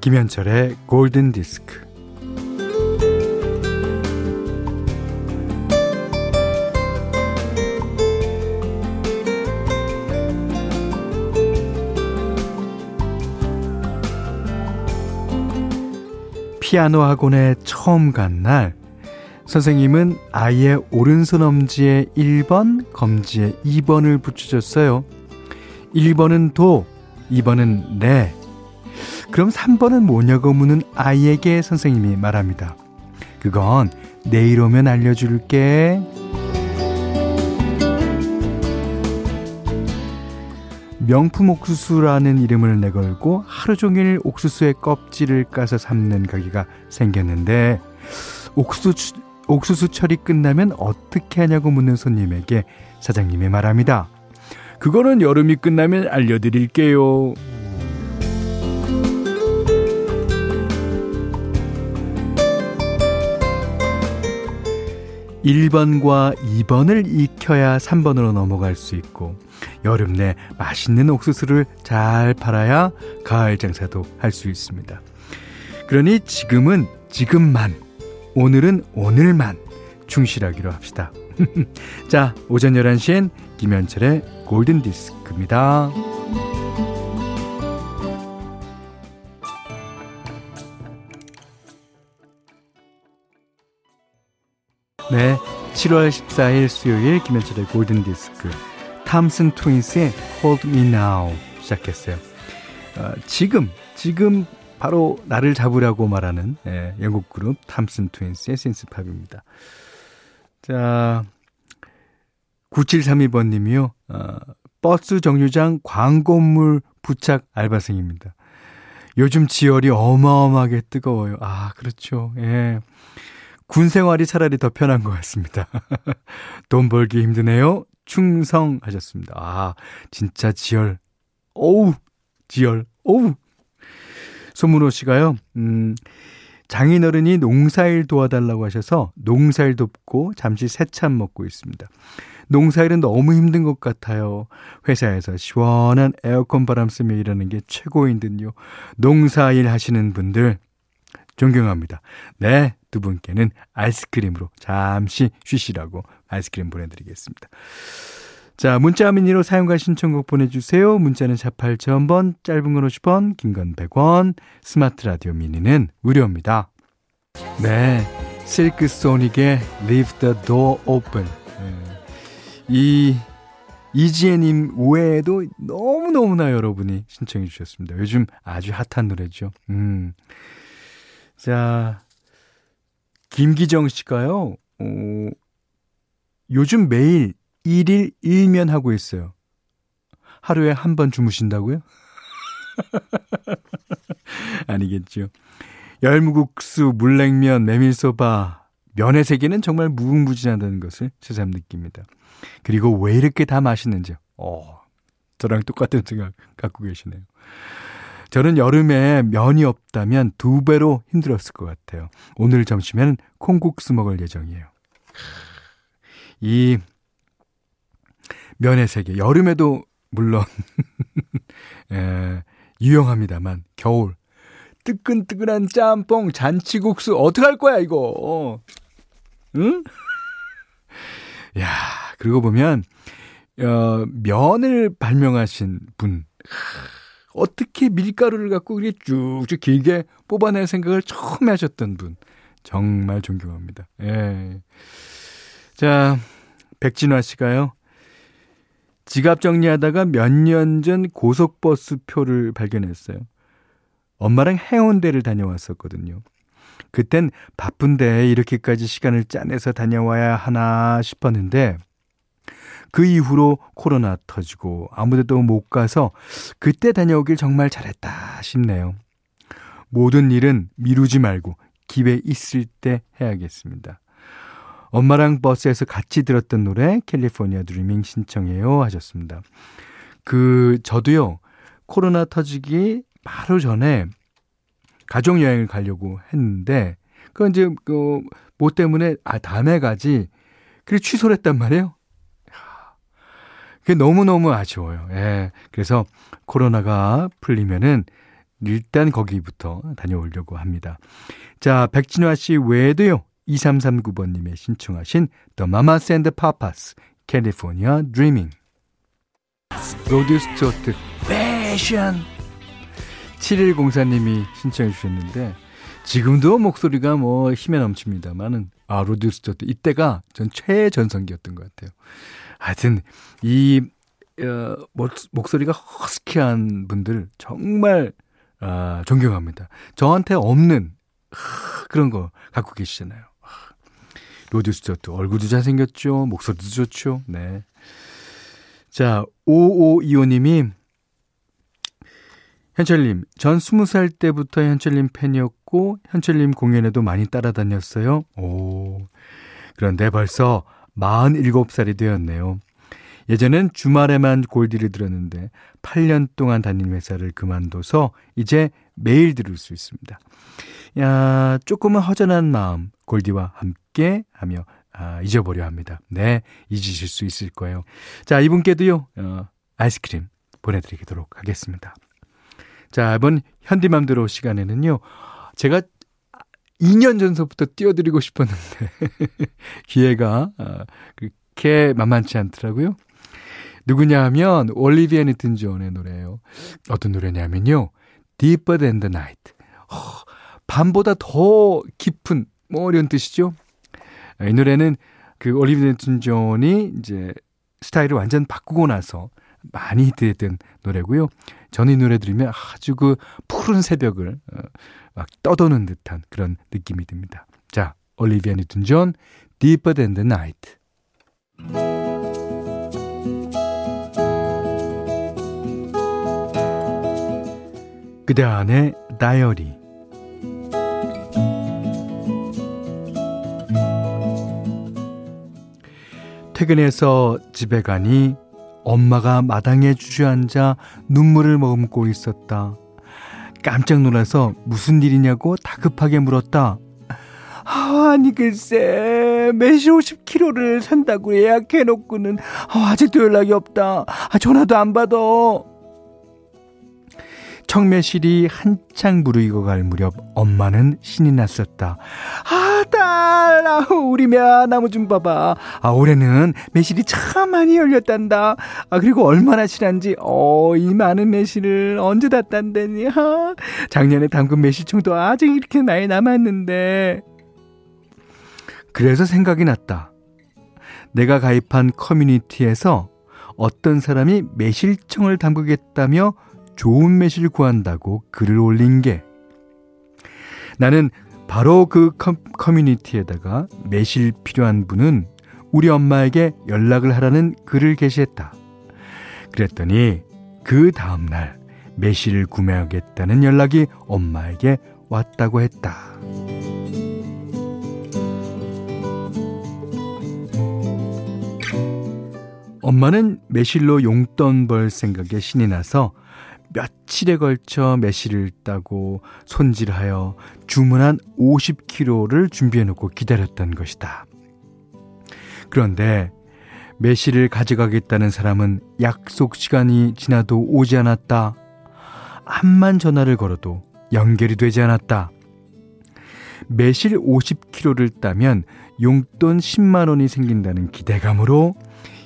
김현철의 골든 디스크. 피아노 학원에 처음 간 날, 선생님은 아이의 오른손 엄지에 1번, 검지에 2번을 붙여줬어요. 1번은 도, 2번은 레. 그럼 3번은 뭐냐고 묻는 아이에게 선생님이 말합니다. 그건 내일 오면 알려줄게. 명품 옥수수라는 이름을 내걸고 하루 종일 옥수수의 껍질을 까서 삶는 가게가 생겼는데 옥수수, 옥수수 철이 끝나면 어떻게 하냐고 묻는 손님에게 사장님이 말합니다. 그거는 여름이 끝나면 알려드릴게요. 1번과 2번을 익혀야 3번으로 넘어갈 수 있고 여름 내 맛있는 옥수수를 잘 팔아야 가을 장사도 할 수 있습니다. 그러니 지금은 지금만, 오늘은 오늘만 충실하기로 합시다. 자, 오전 11시엔 김현철의 골든 디스크입니다. 네, 7월 14일 수요일 김현철의 골든 디스크 탐슨 트윈스의 Hold Me Now 시작했어요. 어, 지금 지금 바로 나를 잡으려고 말하는 예, 영국 그룹 탐슨 트윈스의 신스팝입니다. 자, 9732번 님이요. 어, 버스 정류장 광고물 부착 알바생입니다. 요즘 지열이 어마어마하게 뜨거워요. 아, 그렇죠. 예. 군 생활이 차라리 더 편한 것 같습니다. 돈 벌기 힘드네요. 충성하셨습니다. 아, 진짜 지열. 어우, 지열. 어우. 손문호 씨가요, 음, 장인어른이 농사일 도와달라고 하셔서 농사일 돕고 잠시 새참 먹고 있습니다. 농사일은 너무 힘든 것 같아요. 회사에서 시원한 에어컨 바람 쐬며 일하는 게 최고인 듯요. 농사일 하시는 분들 존경합니다. 네, 두 분께는 아이스크림으로 잠시 쉬시라고 아이스크림 보내드리겠습니다. 자, 문자 미니로 사용과 신청곡 보내주세요. 문자는 4 8 0 0번 짧은 건 50원, 긴 건 100원, 스마트 라디오 미니는 무료입니다. 네, 실크 소닉의 Leave the Door Open. 네. 이 이지혜님 외에도 너무너무나 여러분이 신청해 주셨습니다. 요즘 아주 핫한 노래죠. 음. 자, 김기정 씨가요, 어, 요즘 매일 1일 1면 하고 있어요. 하루에 한 번 주무신다고요? 아니겠죠. 열무국수, 물냉면, 메밀소바, 면의 세계는 정말 무궁무진하다는 것을 새삼 느낍니다. 그리고 왜 이렇게 다 맛있는지요? 어, 저랑 똑같은 생각 갖고 계시네요. 저는 여름에 면이 없다면 두 배로 힘들었을 것 같아요. 오늘 점심에는 콩국수 먹을 예정이에요. 이 면의 세계, 여름에도 물론 에, 유용합니다만 겨울 뜨끈뜨끈한 짬뽕 잔치국수 어떡할 거야 이거? 응? 야 그리고 보면 어, 면을 발명하신 분. 어떻게 밀가루를 갖고 그렇게 쭉쭉 길게 뽑아낼 생각을 처음에 하셨던 분. 정말 존경합니다. 예. 자, 백진화 씨가요. 지갑 정리하다가 몇 년 전 고속버스 표를 발견했어요. 엄마랑 해운대를 다녀왔었거든요. 그땐 바쁜데 이렇게까지 시간을 짜내서 다녀와야 하나 싶었는데 그 이후로 코로나 터지고 아무데도 못 가서 그때 다녀오길 정말 잘했다 싶네요. 모든 일은 미루지 말고 기회 있을 때 해야겠습니다. 엄마랑 버스에서 같이 들었던 노래 캘리포니아 드리밍 신청해요 하셨습니다. 그 저도요. 코로나 터지기 바로 전에 가족 여행을 가려고 했는데 그 이제 그뭐 때문에 아 다음에 가지 그래 취소를 했단 말이에요. 그게 너무너무 아쉬워요. 예. 그래서 코로나가 풀리면은 일단 거기부터 다녀오려고 합니다. 자, 백진화 씨 외에도요. 2339번님의 신청하신 The Mamas and the Papas, California Dreaming. 로드 스튜어트, Passion! 7104님이 신청해 주셨는데, 지금도 목소리가 뭐 힘에 넘칩니다만은, 아, 로드 스튜어트, 이때가 전 최전성기였던 것 같아요. 하여튼, 이, 어, 목소리가 허스키한 분들 정말 아, 존경합니다. 저한테 없는 그런 거 갖고 계시잖아요. 로드 스튜어트 얼굴도 잘생겼죠. 목소리도 좋죠. 네. 자, 5525님이 현철님, 전 20살 때부터 현철님 팬이었고 현철님 공연에도 많이 따라다녔어요. 오. 그런데 벌써 47살이 되었네요. 예전엔 주말에만 골디를 들었는데 8년 동안 다닌 회사를 그만둬서 이제 매일 들을 수 있습니다. 야, 조금은 허전한 마음 골디와 함께 하며 아, 잊어보려 합니다. 네, 잊으실 수 있을 거예요. 자, 이분께도요. 어, 아이스크림 보내 드리도록 하겠습니다. 자, 이번 현디맘대로 시간에는요. 제가 2년 전서부터 띄워드리고 싶었는데 기회가 어, 그렇게 만만치 않더라고요. 누구냐 하면 올리비아 니튼 존의 노래예요. 어떤 노래냐면요. Deeper Than the Night. 어, 밤보다 더 깊은 뭐 이런 뜻이죠. 이 노래는 그 올리비아 뉴튼 존이 이제 스타일을 완전 바꾸고 나서 많이 히트했던 노래고요. 저는 이 노래 들으면 아주 그 푸른 새벽을 어, 막 떠도는 듯한 그런 느낌이 듭니다. 자, 올리비아 뉴튼 존, Deeper Than the Night. 그대 안의 다이어리 퇴근해서 집에 가니 엄마가 마당에 주저앉아 눈물을 머금고 있었다. 깜짝 놀라서 무슨 일이냐고 다급하게 물었다. 아, 아니 글쎄 매실 50kg를 산다고 예약해놓고는 아, 아직도 연락이 없다. 아, 전화도 안 받아. 청매실이 한창 무르익어갈 무렵 엄마는 신이 났었다. 아, 딸, 아, 우 리 매나무 좀 봐봐. 아, 올해는 매실이 참 많이 열렸단다. 아, 그리고 얼마나 실한지, 어, 이 많은 매실을 언제 다 딴다니, 하. 작년에 담근 매실청도 아직 이렇게 많이 남았는데. 그래서 생각이 났다. 내가 가입한 커뮤니티에서 어떤 사람이 매실청을 담그겠다며 좋은 매실 구한다고 글을 올린 게 나는 바로 그 커뮤니티에다가 매실 필요한 분은 우리 엄마에게 연락을 하라는 글을 게시했다. 그랬더니 그 다음날 매실을 구매하겠다는 연락이 엄마에게 왔다고 했다. 엄마는 매실로 용돈 벌 생각에 신이 나서 며칠에 걸쳐 매실을 따고 손질하여 주문한 50kg를 준비해 놓고 기다렸던 것이다. 그런데 매실을 가져가겠다는 사람은 약속 시간이 지나도 오지 않았다. 한만 전화를 걸어도 연결이 되지 않았다. 매실 50kg를 따면 용돈 10만 원이 생긴다는 기대감으로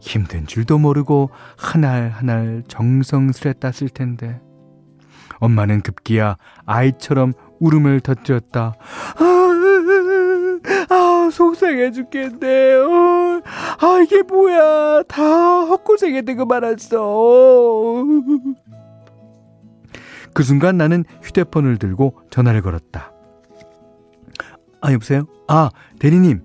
힘든 줄도 모르고 한 알 한 알 정성스레 땄을 텐데. 엄마는 급기야 아이처럼 울음을 터뜨렸다. 아, 아 속상해 죽겠네. 어, 아, 이게 뭐야. 다 헛고생에 되고 말았어. 그 순간 나는 휴대폰을 들고 전화를 걸었다. 아, 여보세요? 아, 대리님.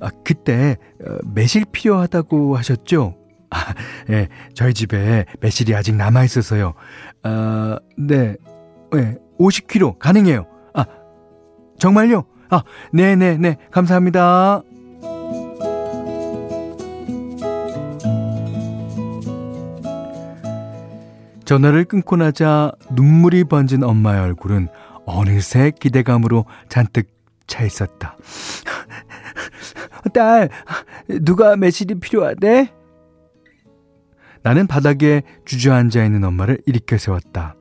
아, 그때 어, 매실 필요하다고 하셨죠? 아, 예, 저희 집에 매실이 아직 남아 있어서요. 아, 네, 네, 50kg 가능해요. 아, 정말요? 아, 네, 네, 네, 감사합니다. 전화를 끊고 나자 눈물이 번진 엄마의 얼굴은 어느새 기대감으로 잔뜩 차 있었다. 딸, 누가 매실이 필요하대? 나는 바닥에 주저앉아 있는 엄마를 일으켜 세웠다.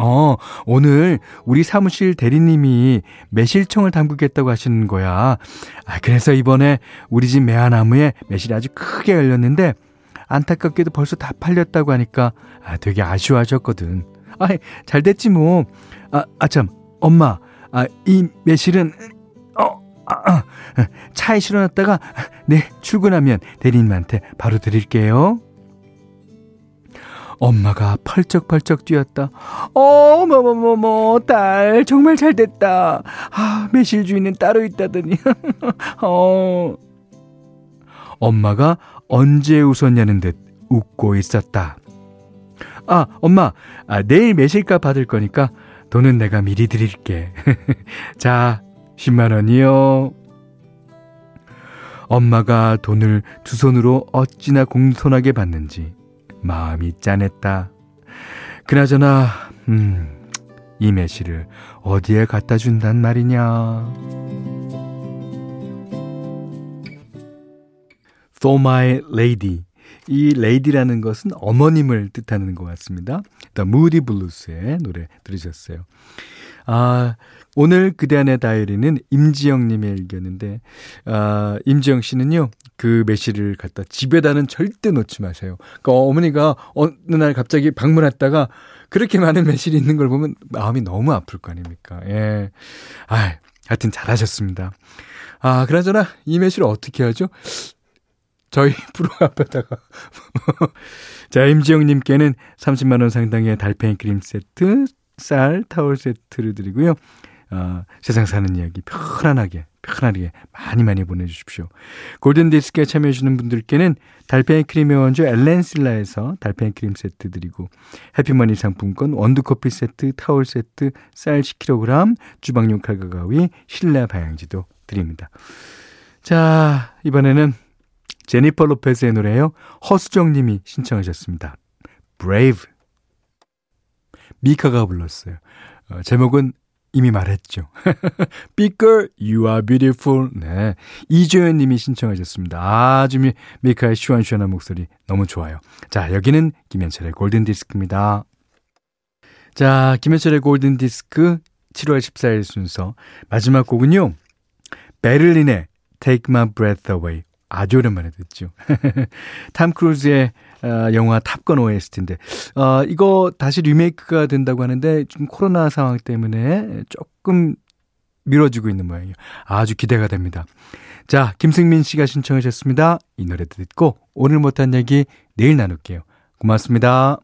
어, 오늘 우리 사무실 대리님이 매실청을 담그겠다고 하시는 거야. 아, 그래서 이번에 우리 집 매화나무에 매실이 아주 크게 열렸는데 안타깝게도 벌써 다 팔렸다고 하니까 아, 되게 아쉬워하셨거든. 아, 잘 됐지 뭐. 아, 아 참, 엄마. 아, 이 매실은 어, 아, 아, 차에 실어놨다가 네, 출근하면 대리님한테 바로 드릴게요. 엄마가 펄쩍펄쩍 뛰었다. 어, 뭐뭐뭐뭐 딸 정말 잘 됐다. 아, 매실 주인은 따로 있다더니. 어. 엄마가 언제 웃었냐는 듯 웃고 있었다. 아, 엄마, 아, 내일 매실값 받을 거니까 돈은 내가 미리 드릴게. 자, 10만 원이요. 엄마가 돈을 두 손으로 어찌나 공손하게 받는지 마음이 짠했다. 그나저나, 음, 이 매실을 어디에 갖다 준단 말이냐. For my lady. 이 lady라는 것은 어머님을 뜻하는 것 같습니다. The Moody Blues의 노래 들으셨어요. 아, 오늘 그대 안의 다이어리는 임지영 님의 일기였는데, 아, 임지영 씨는요, 그 매실을 갖다 집에다는 절대 놓지 마세요. 그러니까 어머니가 어느 날 갑자기 방문했다가 그렇게 많은 매실이 있는 걸 보면 마음이 너무 아플 거 아닙니까? 예. 아, 하여튼 잘하셨습니다. 아, 그나저나 이 매실을 어떻게 하죠? 저희 프로 앞에다가. 자, 임지영님께는 30만원 상당의 달팽이 크림 세트, 쌀, 타월 세트를 드리고요. 어, 세상 사는 이야기 편안하게, 편안하게 많이 많이 보내주십시오. 골든디스크에 참여해주시는 분들께는 달팽이 크림의 원조 엘렌실라에서 달팽이 크림 세트 드리고 해피머니 상품권 원두커피 세트, 타월 세트, 쌀 10kg, 주방용 칼과 가위, 실내 방향지도 드립니다. 자, 이번에는 제니퍼 로페즈의 노래요. 허수정 님이 신청하셨습니다. Brave. 미카가 불렀어요. 어, 제목은 이미 말했죠. Bigger, you are beautiful. 네. 이조연 님이 신청하셨습니다. 아주 미, 미카의 시원시원한 목소리 너무 좋아요. 자, 여기는 김현철의 골든디스크입니다. 자, 김현철의 골든디스크 7월 14일 순서. 마지막 곡은요. 베를린의 Take My Breath Away. 아주 오랜만에 듣죠. 탐 크루즈의 어, 영화 탑건 OST인데, 어, 이거 다시 리메이크가 된다고 하는데, 지금 코로나 상황 때문에 조금 미뤄지고 있는 모양이에요. 아주 기대가 됩니다. 자, 김승민 씨가 신청하셨습니다. 이 노래 듣고 오늘 못한 얘기 내일 나눌게요. 고맙습니다.